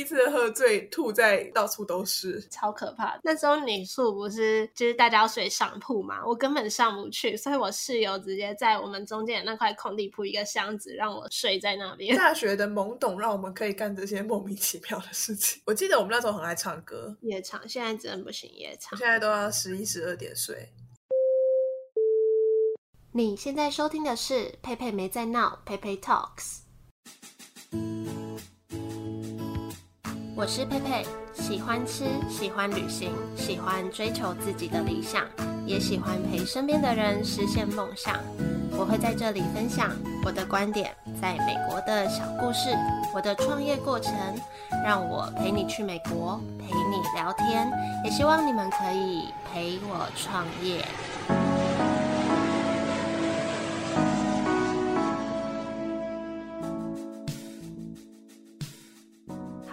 一次喝醉吐在到处都是，超可怕。那时候女宿不是就是大家要睡上铺嘛，我根本上不去，所以我室友直接在我们中间的那块空地铺一个箱子让我睡在那边。大学的懵懂让我们可以干这些莫名其妙的事情。我记得我们那时候很爱唱歌，夜唱，现在真的不行，夜唱，现在都要十一十二点睡。你现在收听的是佩佩没在闹，佩佩 Talks。我是佩佩，喜欢吃，喜欢旅行，喜欢追求自己的理想，也喜欢陪身边的人实现梦想。我会在这里分享我的观点，在美国的小故事，我的创业过程，让我陪你去美国，陪你聊天，也希望你们可以陪我创业。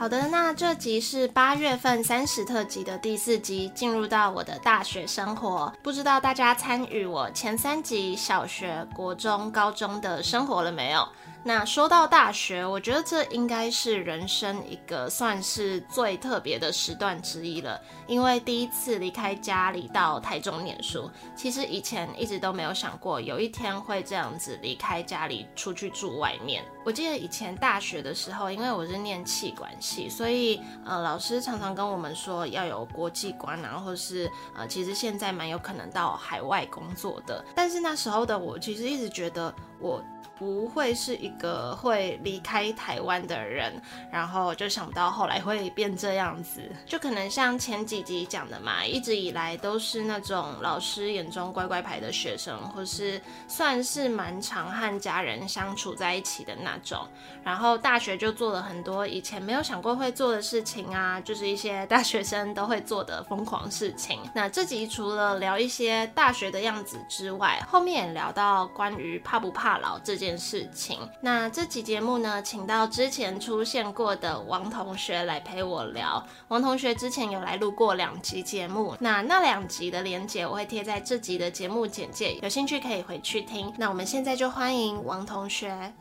好的，那这集是八月份三十特辑的第四集，进入到我的大学生活。不知道大家参与我前三集小学、国中、高中的生活了没有？那说到大学，我觉得这应该是人生一个算是最特别的时段之一了。因为第一次离开家里到台中念书，其实以前一直都没有想过有一天会这样子离开家里出去住外面。我记得以前大学的时候，因为我是念气管系，所以呃老师常常跟我们说要有国际观，然后是呃其实现在蛮有可能到海外工作的。但是那时候的我其实一直觉得我。不会是一个会离开台湾的人，然后就想不到后来会变这样子，就可能像前几集讲的嘛，一直以来都是那种老师眼中乖乖牌的学生，或是算是蛮常和家人相处在一起的那种，然后大学就做了很多以前没有想过会做的事情啊，就是一些大学生都会做的疯狂事情。那这集除了聊一些大学的样子之外，后面也聊到关于怕不怕老这件件事情，那这集节目呢，请到之前出现过的王同学来陪我聊。王同学之前有来录过两集节目，那那两集的连结我会贴在这集的节目简介，有兴趣可以回去听。那我们现在就欢迎王同学。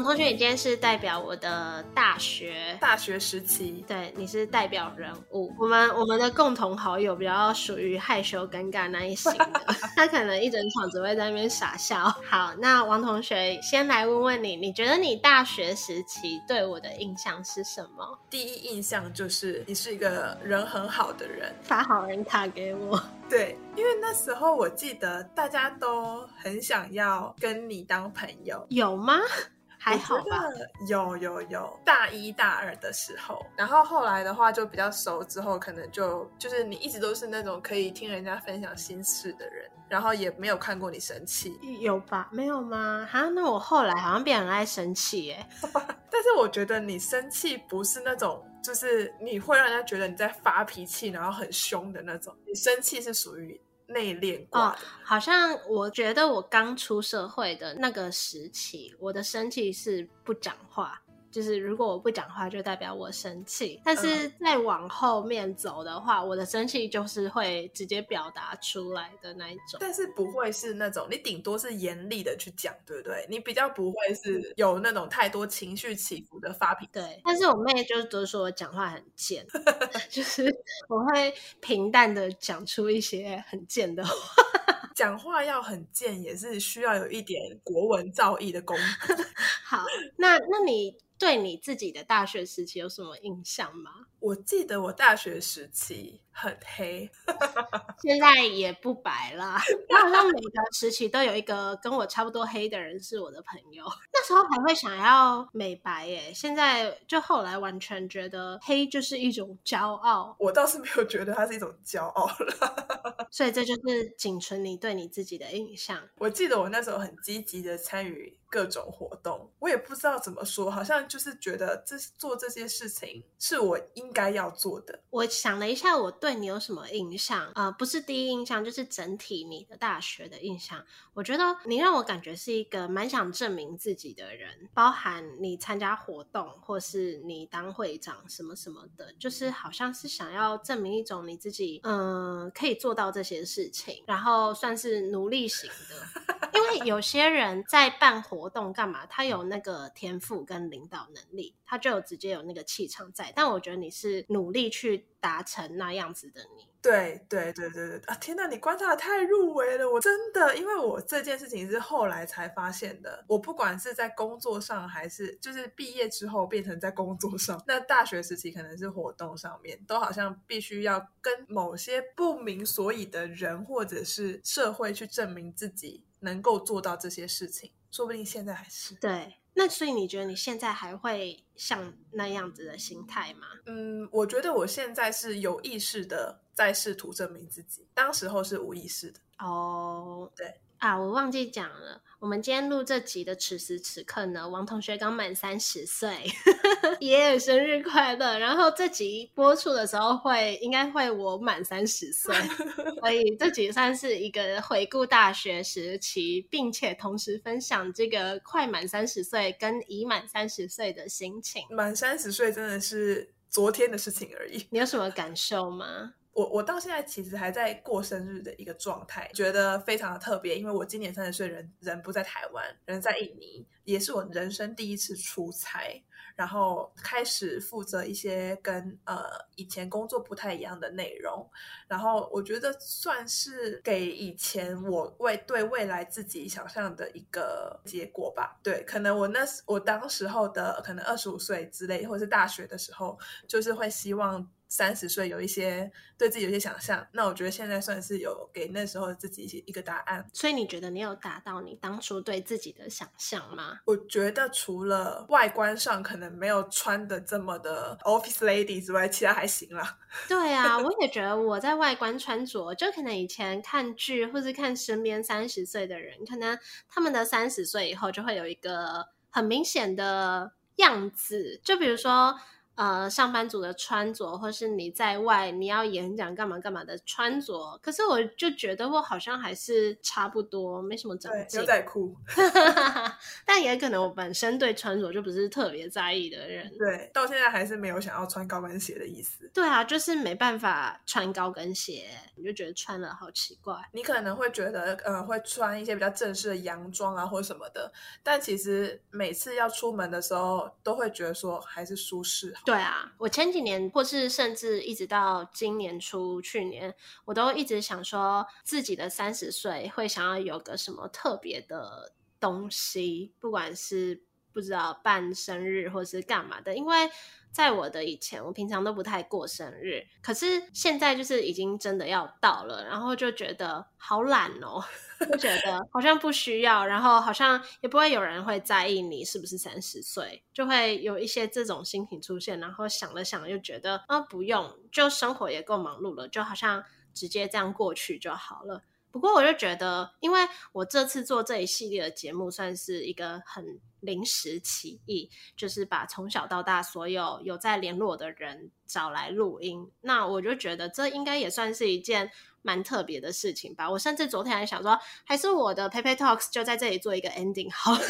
王同学，你今天是代表我的大学大学时期，对，你是代表人物。我们我们的共同好友比较属于害羞尴尬那一型的，他可能一整场只会在那边傻笑。好，那王同学先来问问你，你觉得你大学时期对我的印象是什么？第一印象就是你是一个人很好的人，发好人卡给我。对，因为那时候我记得大家都很想要跟你当朋友，有吗？还好吧，有有有，大一大二的时候，然后后来的话就比较熟，之后可能就就是你一直都是那种可以听人家分享心事的人，然后也没有看过你生气，有吧？没有吗？哈，那我后来好像变很爱生气耶，但是我觉得你生气不是那种，就是你会让人家觉得你在发脾气，然后很凶的那种，你生气是属于。内敛哦，好像我觉得我刚出社会的那个时期，我的生气是不讲话。就是如果我不讲话，就代表我生气。但是再往后面走的话，嗯、我的生气就是会直接表达出来的那一种。但是不会是那种你顶多是严厉的去讲，对不对？你比较不会是有那种太多情绪起伏的发脾气。对。但是我妹就都说我讲话很贱，就是我会平淡的讲出一些很贱的话。讲话要很贱，也是需要有一点国文造诣的功夫。好，那那你。对你自己的大学时期有什么印象吗？我记得我大学时期很黑，现在也不白啦。我好像每个时期都有一个跟我差不多黑的人是我的朋友。那时候还会想要美白耶，现在就后来完全觉得黑就是一种骄傲。我倒是没有觉得它是一种骄傲了。所以这就是仅存你对你自己的印象。我记得我那时候很积极的参与各种活动，我也不知道怎么说，好像就是觉得这做这些事情是我应。该要做的。我想了一下，我对你有什么印象？呃，不是第一印象，就是整体你的大学的印象。我觉得你让我感觉是一个蛮想证明自己的人，包含你参加活动，或是你当会长什么什么的，就是好像是想要证明一种你自己，嗯、可以做到这些事情，然后算是努力型的。因为有些人在办活活动干嘛，他有那个天赋跟领导能力，他就有直接有那个气场在。但我觉得你是努力去达成那样子的你。对对对对对啊！天哪，你观察得太入微了，我真的，因为我这件事情是后来才发现的。我不管是在工作上，还是就是毕业之后变成在工作上，那大学时期可能是活动上面，都好像必须要跟某些不明所以的人或者是社会去证明自己能够做到这些事情。说不定现在还是对。那所以你觉得你现在还会像那样子的心态吗？嗯，我觉得我现在是有意识的在试图证明自己，当时候是无意识的。哦，对。啊，我忘记讲了。我们今天录这集的此时此刻呢，王同学刚满三十岁，爷爷生日快乐。然后这集播出的时候会，应该会我满三十岁，所以这集算是一个回顾大学时期，并且同时分享这个快满三十岁跟已满三十岁的心情。满三十岁真的是昨天的事情而已。你有什么感受吗？我我到现在其实还在过生日的一个状态，觉得非常的特别，因为我今年三十岁，人人不在台湾，人在印尼，也是我人生第一次出差，然后开始负责一些跟呃以前工作不太一样的内容，然后我觉得算是给以前我未对未来自己想象的一个结果吧。对，可能我那时我当时候的可能二十五岁之类，或者是大学的时候，就是会希望。三十岁有一些对自己有一些想象，那我觉得现在算是有给那时候自己一个答案。所以你觉得你有达到你当初对自己的想象吗？我觉得除了外观上可能没有穿的这么的 office lady 之外，其他还行啦。对啊，我也觉得我在外观穿着，就可能以前看剧或是看身边三十岁的人，可能他们的三十岁以后就会有一个很明显的样子，就比如说。呃，上班族的穿着，或是你在外你要演讲干嘛干嘛的穿着，可是我就觉得我好像还是差不多，没什么长进。牛仔裤，但也可能我本身对穿着就不是特别在意的人。对，到现在还是没有想要穿高跟鞋的意思。对啊，就是没办法穿高跟鞋，你就觉得穿了好奇怪。你可能会觉得，呃，会穿一些比较正式的洋装啊，或者什么的，但其实每次要出门的时候，都会觉得说还是舒适。对啊，我前几年或是甚至一直到今年初、去年，我都一直想说自己的三十岁会想要有个什么特别的东西，不管是不知道办生日或是干嘛的，因为。在我的以前，我平常都不太过生日，可是现在就是已经真的要到了，然后就觉得好懒哦，就觉得好像不需要，然后好像也不会有人会在意你是不是三十岁，就会有一些这种心情出现，然后想了想，又觉得啊，不用，就生活也够忙碌了，就好像直接这样过去就好了。不过我就觉得，因为我这次做这一系列的节目，算是一个很临时起意，就是把从小到大所有有在联络的人找来录音。那我就觉得，这应该也算是一件。蛮特别的事情吧，我甚至昨天还想说，还是我的 Pepe Talks 就在这里做一个 ending 好。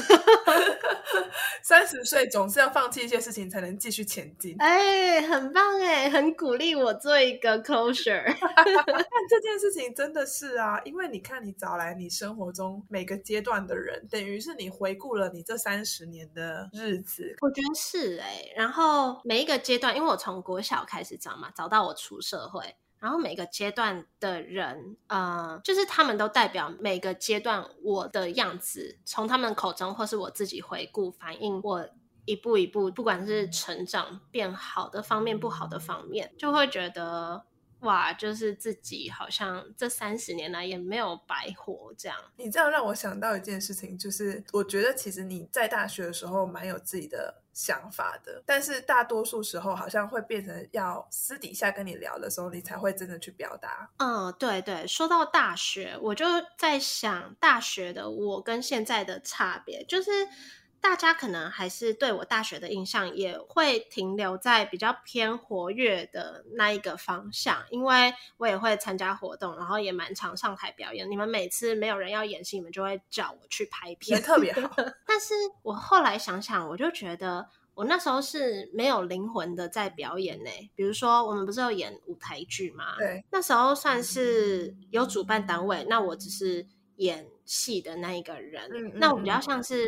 三十岁总是要放弃一些事情，才能继续前进。哎，很棒哎，很鼓励我做一个 closure。但这件事情真的是啊，因为你看，你找来你生活中每个阶段的人，等于是你回顾了你这三十年的日子。我觉得是哎，然后每一个阶段，因为我从国小开始找嘛，找到我出社会。然后每个阶段的人，呃，就是他们都代表每个阶段我的样子，从他们口中或是我自己回顾反映我一步一步，不管是成长变好的方面，不好的方面，就会觉得。哇，就是自己好像这三十年来也没有白活这样。你这样让我想到一件事情，就是我觉得其实你在大学的时候蛮有自己的想法的，但是大多数时候好像会变成要私底下跟你聊的时候，你才会真的去表达。嗯，对对，说到大学，我就在想大学的我跟现在的差别，就是。大家可能还是对我大学的印象也会停留在比较偏活跃的那一个方向，因为我也会参加活动，然后也蛮常上台表演。你们每次没有人要演戏，你们就会叫我去拍片，也特别好。但是我后来想想，我就觉得我那时候是没有灵魂的在表演呢。比如说，我们不是有演舞台剧吗？对，那时候算是有主办单位，那我只是演。戏的那一个人。嗯嗯嗯，那我比较像是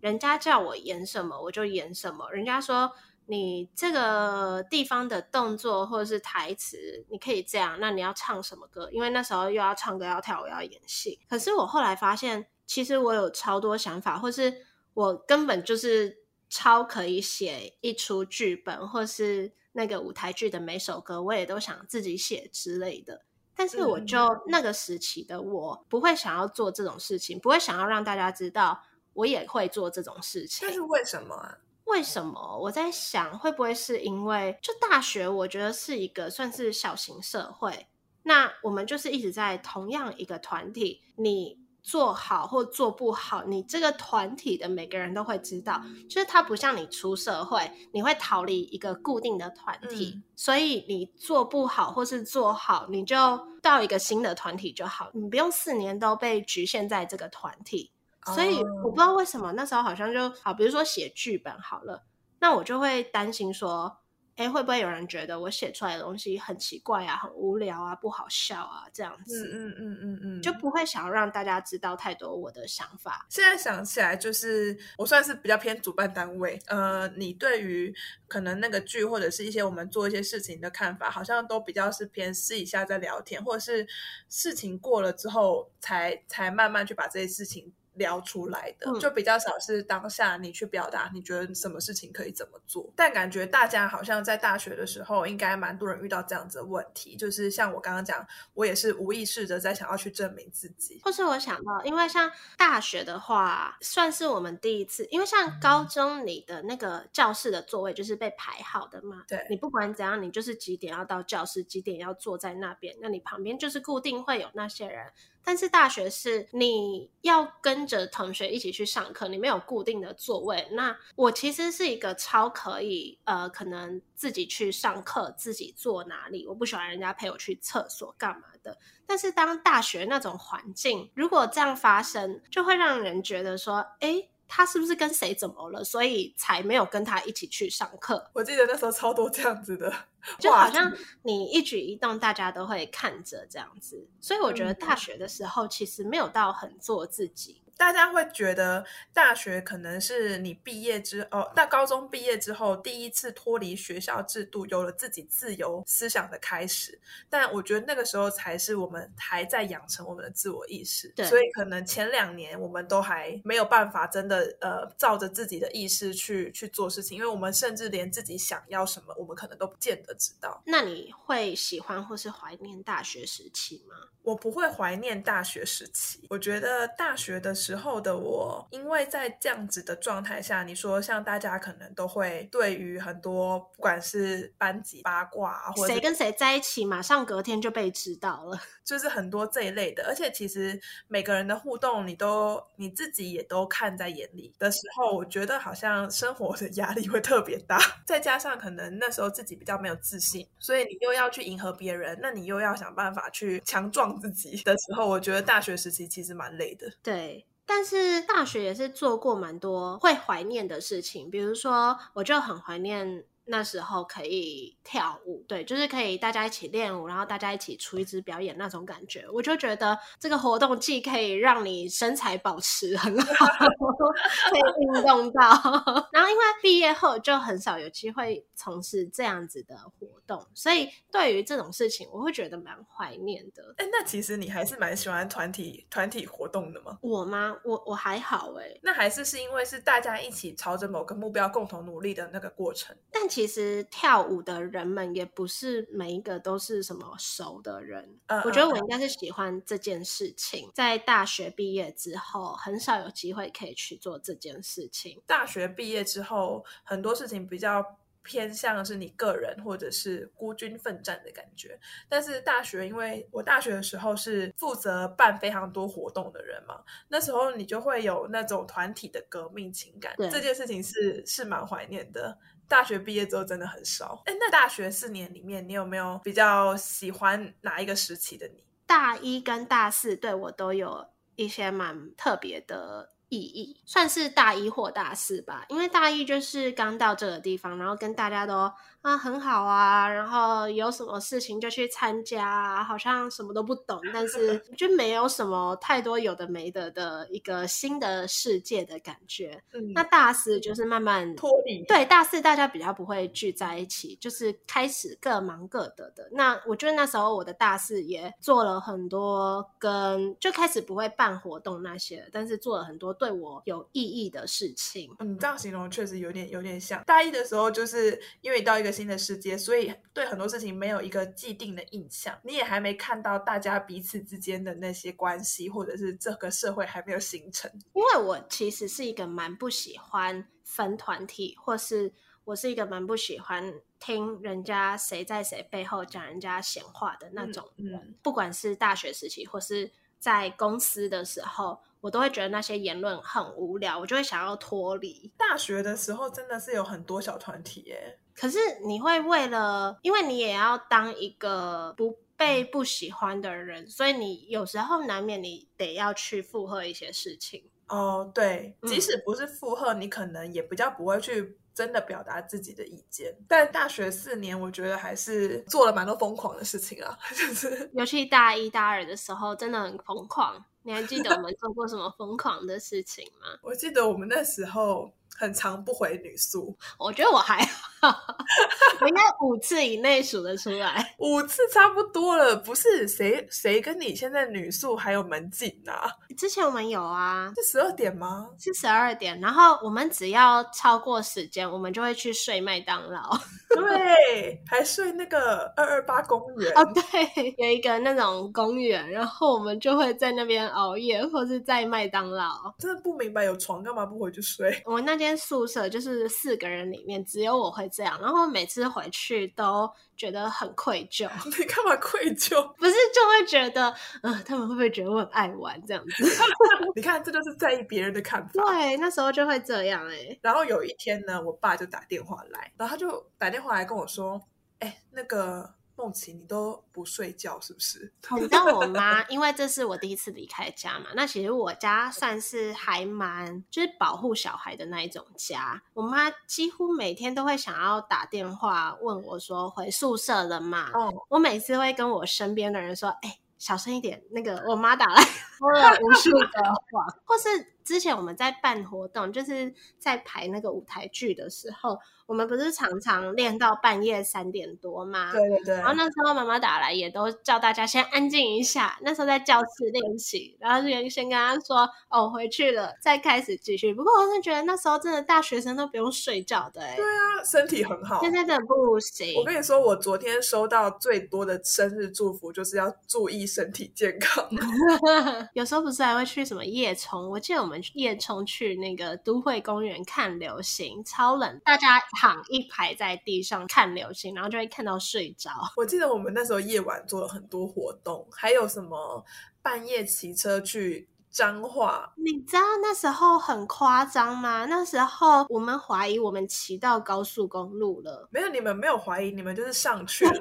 人家叫我演什么我就演什么。人家说你这个地方的动作或者是台词，你可以这样。那你要唱什么歌？因为那时候又要唱歌、要跳舞、要演戏。可是我后来发现，其实我有超多想法，或是我根本就是超可以写一出剧本，或是那个舞台剧的每首歌，我也都想自己写之类的。但是我就那个时期的我，不会想要做这种事情，不会想要让大家知道我也会做这种事情。但是为什么啊？为什么？我在想，会不会是因为就大学，我觉得是一个算是小型社会，那我们就是一直在同样一个团体，你。做好或做不好，你这个团体的每个人都会知道。就是它不像你出社会，你会逃离一个固定的团体，嗯、所以你做不好或是做好，你就到一个新的团体就好，你不用四年都被局限在这个团体。所以我不知道为什么那时候好像就好，比如说写剧本好了，那我就会担心说。哎，会不会有人觉得我写出来的东西很奇怪啊、很无聊啊、不好笑啊这样子？嗯嗯嗯嗯嗯，就不会想要让大家知道太多我的想法。现在想起来，就是我算是比较偏主办单位。呃，你对于可能那个剧或者是一些我们做一些事情的看法，好像都比较是偏私底下在聊天，或者是事情过了之后才才慢慢去把这些事情。聊出来的就比较少，是当下你去表达你觉得什么事情可以怎么做。但感觉大家好像在大学的时候，应该蛮多人遇到这样子的问题，就是像我刚刚讲，我也是无意识的在想要去证明自己。或是我想到，因为像大学的话，算是我们第一次，因为像高中你的那个教室的座位就是被排好的嘛，对，你不管怎样，你就是几点要到教室，几点要坐在那边，那你旁边就是固定会有那些人。但是大学是你要跟着同学一起去上课，你没有固定的座位。那我其实是一个超可以呃，可能自己去上课，自己坐哪里，我不喜欢人家陪我去厕所干嘛的。但是当大学那种环境，如果这样发生，就会让人觉得说，诶。他是不是跟谁怎么了，所以才没有跟他一起去上课？我记得那时候超多这样子的，就好像你一举一动，大家都会看着这样子。所以我觉得大学的时候其实没有到很做自己。大家会觉得大学可能是你毕业之哦，到高中毕业之后第一次脱离学校制度，有了自己自由思想的开始。但我觉得那个时候才是我们还在养成我们的自我意识。对，所以可能前两年我们都还没有办法真的呃照着自己的意识去去做事情，因为我们甚至连自己想要什么，我们可能都不见得知道。那你会喜欢或是怀念大学时期吗？我不会怀念大学时期，我觉得大学的时候的我，因为在这样子的状态下，你说像大家可能都会对于很多不管是班级八卦，或者谁跟谁在一起，马上隔天就被知道了，就是很多这一类的。而且其实每个人的互动，你都你自己也都看在眼里的时候，我觉得好像生活的压力会特别大。再加上可能那时候自己比较没有自信，所以你又要去迎合别人，那你又要想办法去强壮。自己的时候，我觉得大学时期其实蛮累的。对，但是大学也是做过蛮多会怀念的事情，比如说，我就很怀念。那时候可以跳舞，对，就是可以大家一起练舞，然后大家一起出一支表演那种感觉，我就觉得这个活动既可以让你身材保持很好，可以运动到，然后因为毕业后就很少有机会从事这样子的活动，所以对于这种事情，我会觉得蛮怀念的。哎，那其实你还是蛮喜欢团体团体活动的吗？我吗？我我还好哎，那还是是因为是大家一起朝着某个目标共同努力的那个过程，但其。其实跳舞的人们也不是每一个都是什么熟的人。Uh, 我觉得我应该是喜欢这件事情。Uh, uh, 在大学毕业之后，很少有机会可以去做这件事情。大学毕业之后，很多事情比较偏向是你个人或者是孤军奋战的感觉。但是大学，因为我大学的时候是负责办非常多活动的人嘛，那时候你就会有那种团体的革命情感。这件事情是是蛮怀念的。大学毕业之后真的很少。哎，那大学四年里面，你有没有比较喜欢哪一个时期的你？大一跟大四对我都有一些蛮特别的意义，算是大一或大四吧。因为大一就是刚到这个地方，然后跟大家都啊很好啊，然后有什么事情就去参加，好像什么都不懂，但是 就没有什么太多有的没的的一个新的世界的感觉。嗯，那大四就是慢慢脱离，对，大四大家比较不会聚在一起，就是开始各忙各的的。那我觉得那时候我的大四也做了很多跟就开始不会办活动那些，但是做了很多对我有意义的事情。嗯，这样形容确实有点有点像大一的时候，就是因为到一个新的世界，所以对很多事情没有一个既定的印象，你也还没看到大家彼此之间的那些关系，或者是这个社会还没有形成。因为我其实是一个蛮不喜欢分团体，或是我是一个蛮不喜欢听人家谁在谁背后讲人家闲话的那种人，嗯嗯、不管是大学时期或是在公司的时候。我都会觉得那些言论很无聊，我就会想要脱离。大学的时候真的是有很多小团体耶，可是你会为了，因为你也要当一个不被不喜欢的人，所以你有时候难免你得要去附和一些事情。哦，对，即使不是附和，嗯，你可能也比较不会去真的表达自己的意见。但大学四年，我觉得还是做了蛮多疯狂的事情啊，就是 尤其大一大二的时候，真的很疯狂。你还记得我们做过什么疯狂的事情吗？我记得我们那时候很长不回女宿。我觉得我还好，我应该五次以内数得出来。五次差不多了，不是？谁谁跟你现在女宿还有门禁啊？之前我们有啊，是十二点吗？是十二点。然后我们只要超过时间，我们就会去睡麦当劳。对，还睡那个二二八公园哦，对，有一个那种公园，然后我们就会在那边熬夜，或是在麦当劳。真的不明白，有床干嘛不回去睡？我那间宿舍就是四个人里面只有我会这样，然后每次回去都觉得很愧疚。你干嘛愧疚？不是就会觉得，嗯、呃，他们会不会觉得我很爱玩这样子？你看，这就是在意别人的看法。对，那时候就会这样哎、欸。然后有一天呢，我爸就打电话来，然后他就打电话。来跟我说：“哎、欸，那个梦琪，你都不睡觉是不是？” 你知道我妈，因为这是我第一次离开家嘛。那其实我家算是还蛮就是保护小孩的那一种家。我妈几乎每天都会想要打电话问我说：“回宿舍了吗？”哦，我每次会跟我身边的人说：“哎、欸，小声一点。”那个我妈打来说了无数的话，或是之前我们在办活动，就是在排那个舞台剧的时候。我们不是常常练到半夜三点多吗？对对对。然后那时候妈妈打来，也都叫大家先安静一下。那时候在教室练习，然后就先跟他说：“哦，回去了，再开始继续。”不过我是觉得那时候真的大学生都不用睡觉的，哎。对啊，身体很好。现在真的不行。我跟你说，我昨天收到最多的生日祝福，就是要注意身体健康。有时候不是还会去什么夜冲？我记得我们夜冲去那个都会公园看流星，超冷，大家。躺一排在地上看流星，然后就会看到睡着。我记得我们那时候夜晚做了很多活动，还有什么半夜骑车去彰化。你知道那时候很夸张吗？那时候我们怀疑我们骑到高速公路了。没有，你们没有怀疑，你们就是上去了。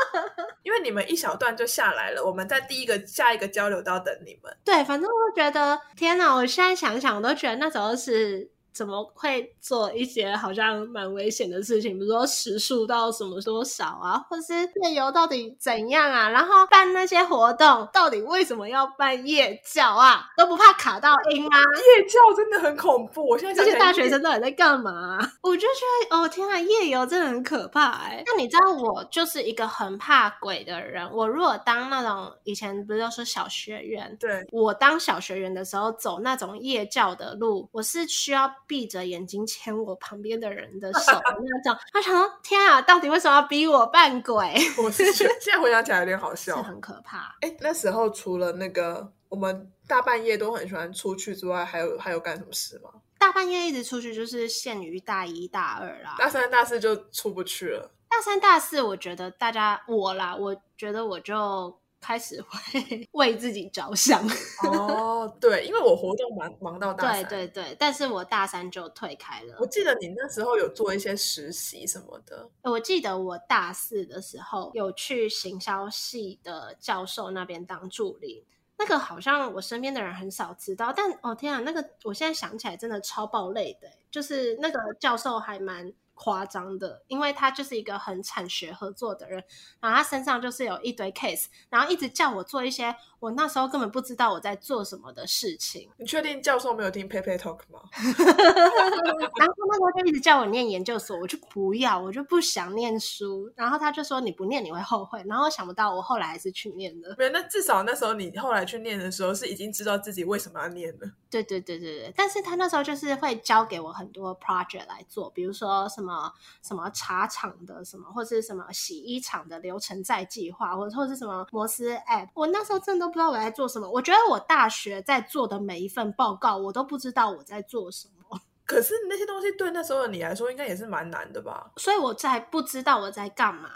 因为你们一小段就下来了，我们在第一个下一个交流道等你们。对，反正我觉得天哪！我现在想想，我都觉得那时候是。怎么会做一些好像蛮危险的事情？比如说时速到什么多少啊，或是夜游到底怎样啊？然后办那些活动，到底为什么要办夜教啊？都不怕卡到音啊？夜教真的很恐怖。我现在这些大学生到底在干嘛？我就觉得哦天啊，夜游真的很可怕哎。那你知道我就是一个很怕鬼的人。我如果当那种以前不是都说小学员？对，我当小学员的时候走那种夜教的路，我是需要。闭着眼睛牵我旁边的人的手的 那种，他想说：“天啊，到底为什么要逼我扮鬼？” 我是觉得现在回想起来有点好笑，是很可怕。哎，那时候除了那个我们大半夜都很喜欢出去之外，还有还有干什么事吗？大半夜一直出去就是限于大一大二啦，大三大四就出不去了。大三大四，我觉得大家我啦，我觉得我就。开始会 为自己着想哦，对，因为我活动忙忙到大三，对对对，但是我大三就退开了。我记得你那时候有做一些实习什么的。我记得我大四的时候有去行销系的教授那边当助理。那个好像我身边的人很少知道，但哦天啊，那个我现在想起来真的超爆累的，就是那个教授还蛮。夸张的，因为他就是一个很产学合作的人，然后他身上就是有一堆 case，然后一直叫我做一些我那时候根本不知道我在做什么的事情。你确定教授没有听 Pepe Talk 吗？然后那时候就一直叫我念研究所，我就不要，我就不想念书。然后他就说你不念你会后悔。然后想不到我后来还是去念了。没，那至少那时候你后来去念的时候是已经知道自己为什么要念了。对对对对对，但是他那时候就是会教给我很多 project 来做，比如说什么。什么茶厂的什么，或者是什么洗衣厂的流程再计划，或者或者是什么摩斯 app，我那时候真的都不知道我在做什么。我觉得我大学在做的每一份报告，我都不知道我在做什么。可是那些东西对那时候的你来说，应该也是蛮难的吧？所以我在不知道我在干嘛。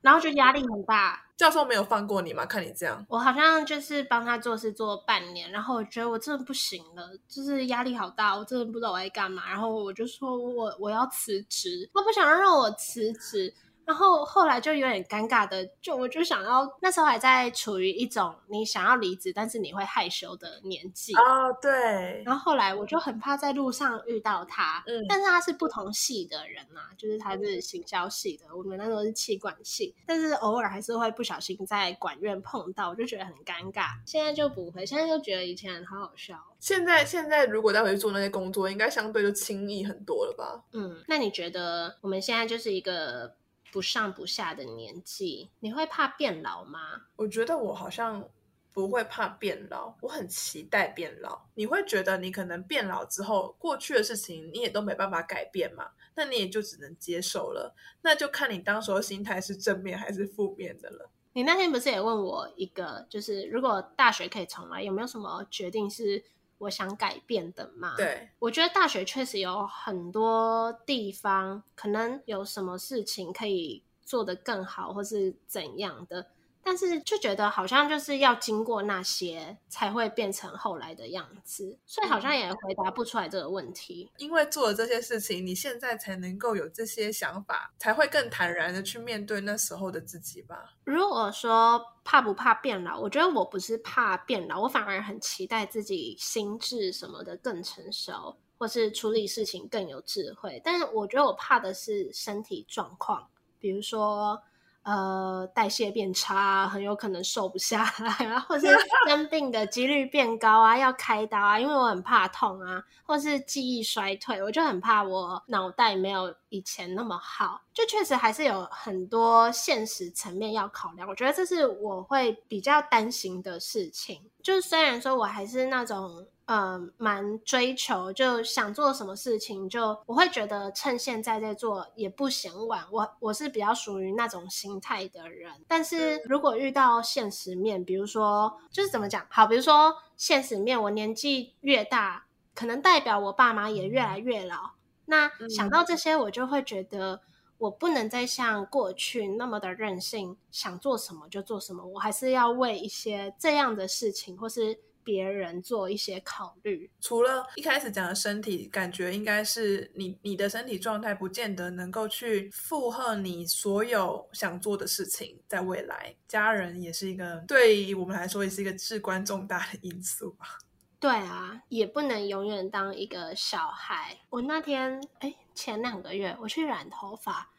然后就压力很大，教授没有放过你吗？看你这样，我好像就是帮他做事做半年，然后我觉得我真的不行了，就是压力好大，我真的不知道我在干嘛，然后我就说我我要辞职，他不想让我辞职。然后后来就有点尴尬的，就我就想要那时候还在处于一种你想要离职，但是你会害羞的年纪哦，对。然后后来我就很怕在路上遇到他，嗯，但是他是不同系的人啊，就是他是行销系的，我们那时候是气管系，但是偶尔还是会不小心在管院碰到，我就觉得很尴尬。现在就不会，现在就觉得以前好好笑。现在现在如果再回去做那些工作，应该相对就轻易很多了吧？嗯，那你觉得我们现在就是一个？不上不下的年纪，你会怕变老吗？我觉得我好像不会怕变老，我很期待变老。你会觉得你可能变老之后，过去的事情你也都没办法改变嘛？那你也就只能接受了。那就看你当时的心态是正面还是负面的了。你那天不是也问我一个，就是如果大学可以重来，有没有什么决定是？我想改变的嘛？对，我觉得大学确实有很多地方，可能有什么事情可以做得更好，或是怎样的。但是就觉得好像就是要经过那些才会变成后来的样子，所以好像也回答不出来这个问题。因为做了这些事情，你现在才能够有这些想法，才会更坦然的去面对那时候的自己吧。如果说怕不怕变老，我觉得我不是怕变老，我反而很期待自己心智什么的更成熟，或是处理事情更有智慧。但是我觉得我怕的是身体状况，比如说。呃，代谢变差，很有可能瘦不下来啊，或是 生病的几率变高啊，要开刀啊，因为我很怕痛啊，或是记忆衰退，我就很怕我脑袋没有以前那么好，就确实还是有很多现实层面要考量，我觉得这是我会比较担心的事情。就虽然说我还是那种。嗯，蛮追求，就想做什么事情，就我会觉得趁现在在做也不嫌晚。我我是比较属于那种心态的人，但是如果遇到现实面，比如说就是怎么讲，好，比如说现实面，我年纪越大，可能代表我爸妈也越来越老。那想到这些，我就会觉得我不能再像过去那么的任性，想做什么就做什么，我还是要为一些这样的事情，或是。别人做一些考虑，除了一开始讲的身体，感觉应该是你你的身体状态不见得能够去负荷你所有想做的事情。在未来，家人也是一个对于我们来说也是一个至关重大的因素吧。对啊，也不能永远当一个小孩。我那天哎，前两个月我去染头发，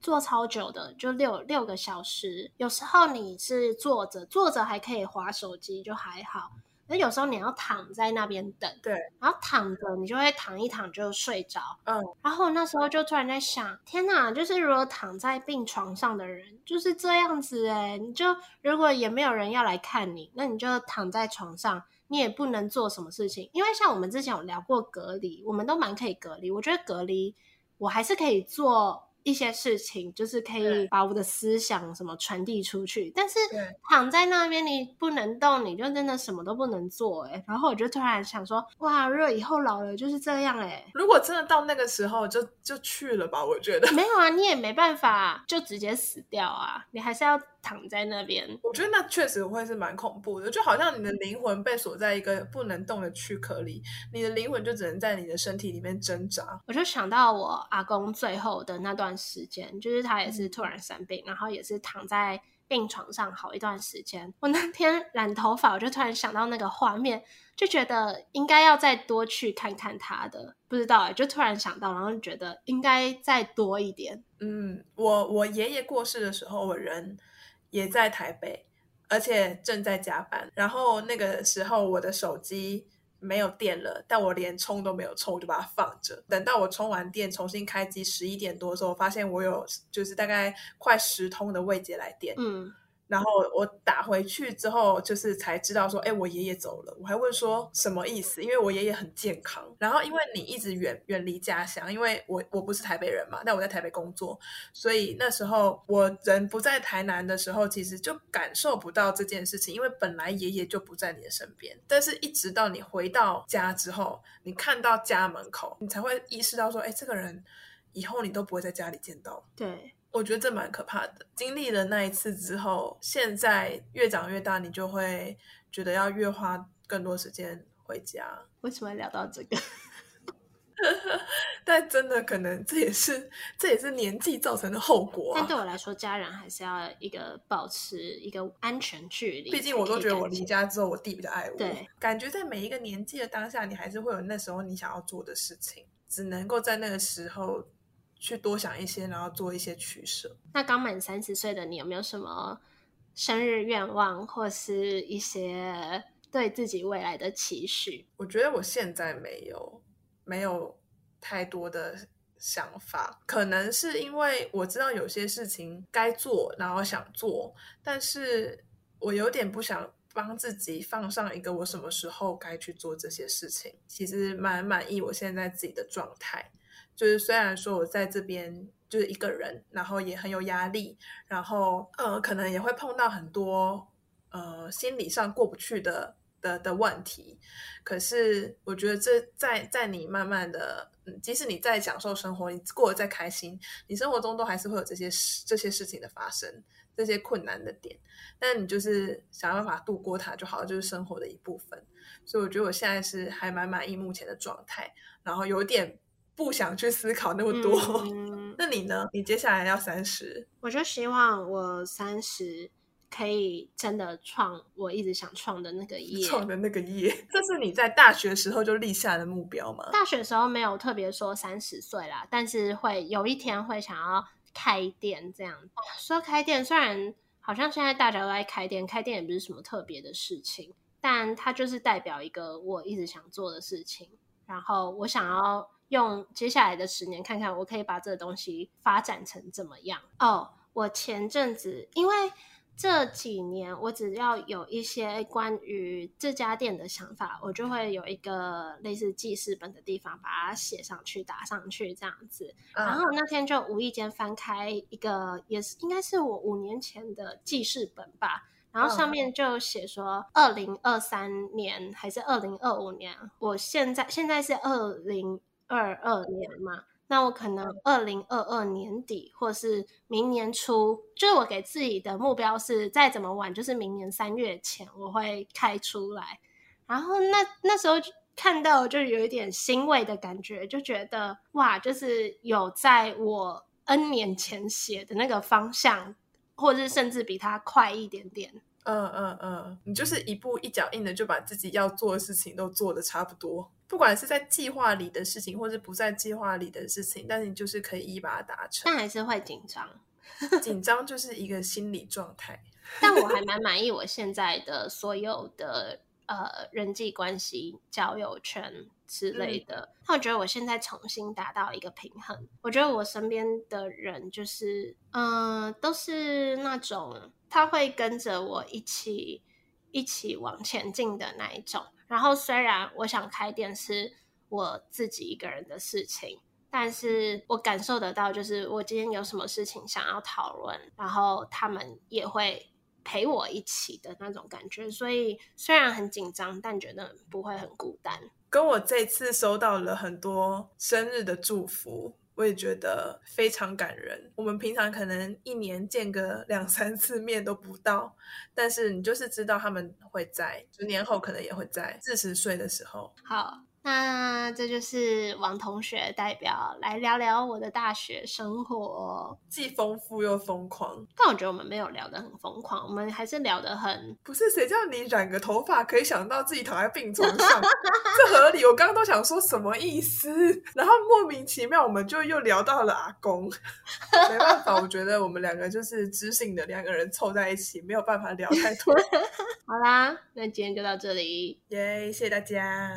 坐超久的，就六六个小时。有时候你是坐着，坐着还可以划手机，就还好。那有时候你要躺在那边等，对，然后躺着你就会躺一躺就睡着，嗯，然后那时候就突然在想，天哪，就是如果躺在病床上的人就是这样子诶，你就如果也没有人要来看你，那你就躺在床上，你也不能做什么事情，因为像我们之前有聊过隔离，我们都蛮可以隔离，我觉得隔离我还是可以做。一些事情就是可以把我的思想什么传递出去，但是躺在那边你不能动，你就真的什么都不能做哎。然后我就突然想说，哇，如果以后老了就是这样哎。如果真的到那个时候就，就就去了吧，我觉得。没有啊，你也没办法就直接死掉啊，你还是要。躺在那边，我觉得那确实会是蛮恐怖的，就好像你的灵魂被锁在一个不能动的躯壳里，你的灵魂就只能在你的身体里面挣扎。我就想到我阿公最后的那段时间，就是他也是突然生病，嗯、然后也是躺在病床上好一段时间。我那天染头发，我就突然想到那个画面，就觉得应该要再多去看看他的。不知道哎，就突然想到，然后觉得应该再多一点。嗯，我我爷爷过世的时候，我人也在台北，而且正在加班。然后那个时候，我的手机。没有电了，但我连充都没有充，我就把它放着。等到我充完电，重新开机，十一点多的时候，发现我有就是大概快十通的未接来电。嗯。然后我打回去之后，就是才知道说，哎，我爷爷走了。我还问说什么意思？因为我爷爷很健康。然后因为你一直远远离家乡，因为我我不是台北人嘛，但我在台北工作，所以那时候我人不在台南的时候，其实就感受不到这件事情。因为本来爷爷就不在你的身边，但是一直到你回到家之后，你看到家门口，你才会意识到说，哎，这个人以后你都不会在家里见到。对。我觉得这蛮可怕的。经历了那一次之后，现在越长越大，你就会觉得要越花更多时间回家。为什么聊到这个？但真的可能这也是这也是年纪造成的后果啊。但对我来说，家人还是要一个保持一个安全距离。毕竟我都觉得我离家之后，我弟比较爱我。对，感觉在每一个年纪的当下，你还是会有那时候你想要做的事情，只能够在那个时候。去多想一些，然后做一些取舍。那刚满三十岁的你，有没有什么生日愿望，或是一些对自己未来的期许？我觉得我现在没有，没有太多的想法。可能是因为我知道有些事情该做，然后想做，但是我有点不想帮自己放上一个我什么时候该去做这些事情。其实蛮满意我现在自己的状态。就是虽然说我在这边就是一个人，然后也很有压力，然后呃可能也会碰到很多呃心理上过不去的的的问题，可是我觉得这在在你慢慢的，即使你在享受生活，你过得再开心，你生活中都还是会有这些事这些事情的发生，这些困难的点，但你就是想办法度过它就好了，就是生活的一部分。所以我觉得我现在是还蛮满意目前的状态，然后有点。不想去思考那么多。嗯，那你呢？你接下来要三十，我就希望我三十可以真的创我一直想创的那个业，创的那个业。这是你在大学时候就立下的目标吗？大学时候没有特别说三十岁啦，但是会有一天会想要开店这样。说开店，虽然好像现在大家都在开店，开店也不是什么特别的事情，但它就是代表一个我一直想做的事情。然后我想要。用接下来的十年看看，我可以把这个东西发展成怎么样？哦、oh，我前阵子因为这几年，我只要有一些关于这家店的想法，我就会有一个类似记事本的地方，把它写上去、打上去这样子。然后那天就无意间翻开一个，也是应该是我五年前的记事本吧。然后上面就写说，二零二三年还是二零二五年？我现在现在是二零。二二年嘛，那我可能二零二二年底，或是明年初，就是我给自己的目标是，再怎么晚，就是明年三月前我会开出来。然后那那时候看到，就有一点欣慰的感觉，就觉得哇，就是有在我 N 年前写的那个方向，或者是甚至比它快一点点。嗯嗯嗯，你就是一步一脚印的，就把自己要做的事情都做的差不多。不管是在计划里的事情，或是不在计划里的事情，但是你就是可以一把它达成。但还是会紧张，紧张就是一个心理状态。但我还蛮满意我现在的所有的呃人际关系、交友圈之类的。那、嗯、我觉得我现在重新达到一个平衡。我觉得我身边的人就是，嗯、呃，都是那种他会跟着我一起一起往前进的那一种。然后，虽然我想开店是我自己一个人的事情，但是我感受得到，就是我今天有什么事情想要讨论，然后他们也会陪我一起的那种感觉。所以虽然很紧张，但觉得不会很孤单。跟我这次收到了很多生日的祝福。我也觉得非常感人。我们平常可能一年见个两 三次面都不到，但是你就是知道他们会在，就年后可能也会在四十岁的时候。好，那那这就是王同学代表来聊聊我的大学生活，既丰富又疯狂。但我觉得我们没有聊得很疯狂，我们还是聊得很……不是谁叫你染个头发可以想到自己躺在病床上，这合理？我刚刚都想说什么意思，然后莫名其妙我们就又聊到了阿公，没办法，我觉得我们两个就是知性的两个人凑在一起，没有办法聊太多。好啦，那今天就到这里，耶！谢谢大家。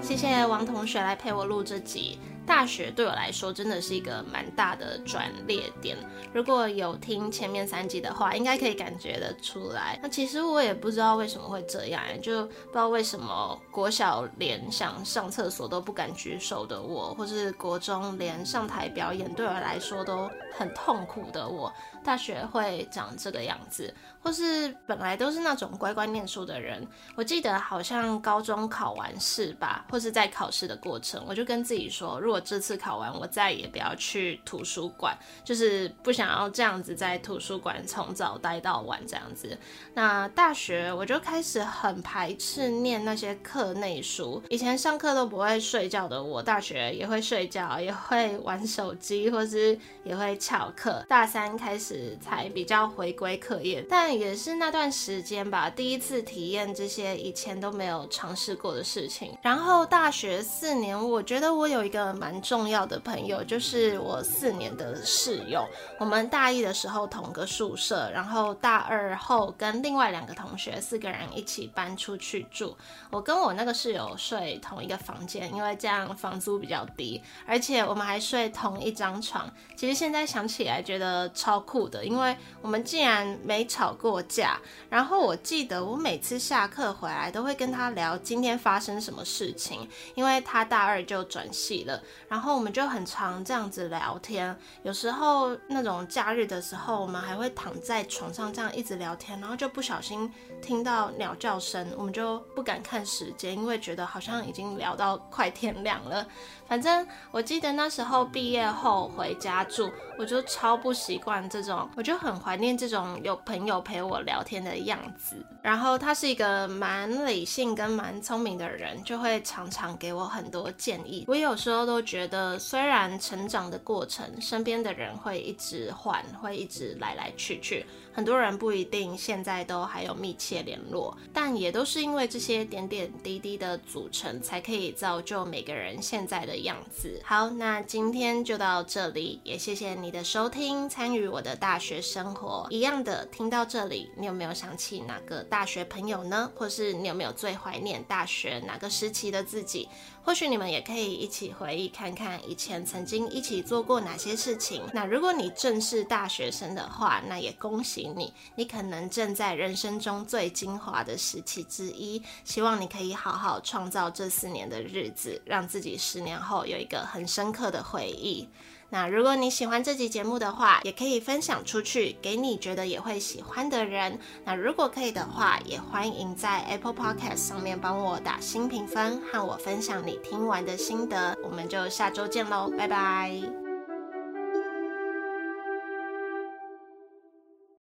谢谢王同学来陪我录这集。大学对我来说真的是一个蛮大的转捩点。如果有听前面三集的话，应该可以感觉得出来。那其实我也不知道为什么会这样，就不知道为什么国小连想上厕所都不敢举手的我，或是国中连上台表演对我来说都很痛苦的我，大学会长这个样子。或是本来都是那种乖乖念书的人，我记得好像高中考完试吧，或是在考试的过程，我就跟自己说，如果这次考完，我再也不要去图书馆，就是不想要这样子在图书馆从早待到晚这样子。那大学我就开始很排斥念那些课内书，以前上课都不会睡觉的我，大学也会睡觉，也会玩手机，或是也会翘课。大三开始才比较回归课业，但也是那段时间吧，第一次体验这些以前都没有尝试过的事情。然后大学四年，我觉得我有一个蛮重要的朋友，就是我四年的室友。我们大一的时候同个宿舍，然后大二后跟另外两个同学四个人一起搬出去住。我跟我那个室友睡同一个房间，因为这样房租比较低，而且我们还睡同一张床。其实现在想起来觉得超酷的，因为我们竟然没吵过。架，然后我记得我每次下课回来都会跟他聊今天发生什么事情，因为他大二就转系了，然后我们就很常这样子聊天。有时候那种假日的时候，我们还会躺在床上这样一直聊天，然后就不小心听到鸟叫声，我们就不敢看时间，因为觉得好像已经聊到快天亮了。反正我记得那时候毕业后回家住，我就超不习惯这种，我就很怀念这种有朋友陪我聊天的样子。然后他是一个蛮理性跟蛮聪明的人，就会常常给我很多建议。我有时候都觉得，虽然成长的过程，身边的人会一直换，会一直来来去去。很多人不一定现在都还有密切联络，但也都是因为这些点点滴滴的组成，才可以造就每个人现在的样子。好，那今天就到这里，也谢谢你的收听，参与我的大学生活。一样的，听到这里，你有没有想起哪个大学朋友呢？或是你有没有最怀念大学哪个时期的自己？或许你们也可以一起回忆看看以前曾经一起做过哪些事情。那如果你正是大学生的话，那也恭喜你，你可能正在人生中最精华的时期之一。希望你可以好好创造这四年的日子，让自己十年后有一个很深刻的回忆。那如果你喜欢这集节目的话，也可以分享出去，给你觉得也会喜欢的人。那如果可以的话，也欢迎在 Apple Podcast 上面帮我打新评分，和我分享你听完的心得。我们就下周见喽，拜拜。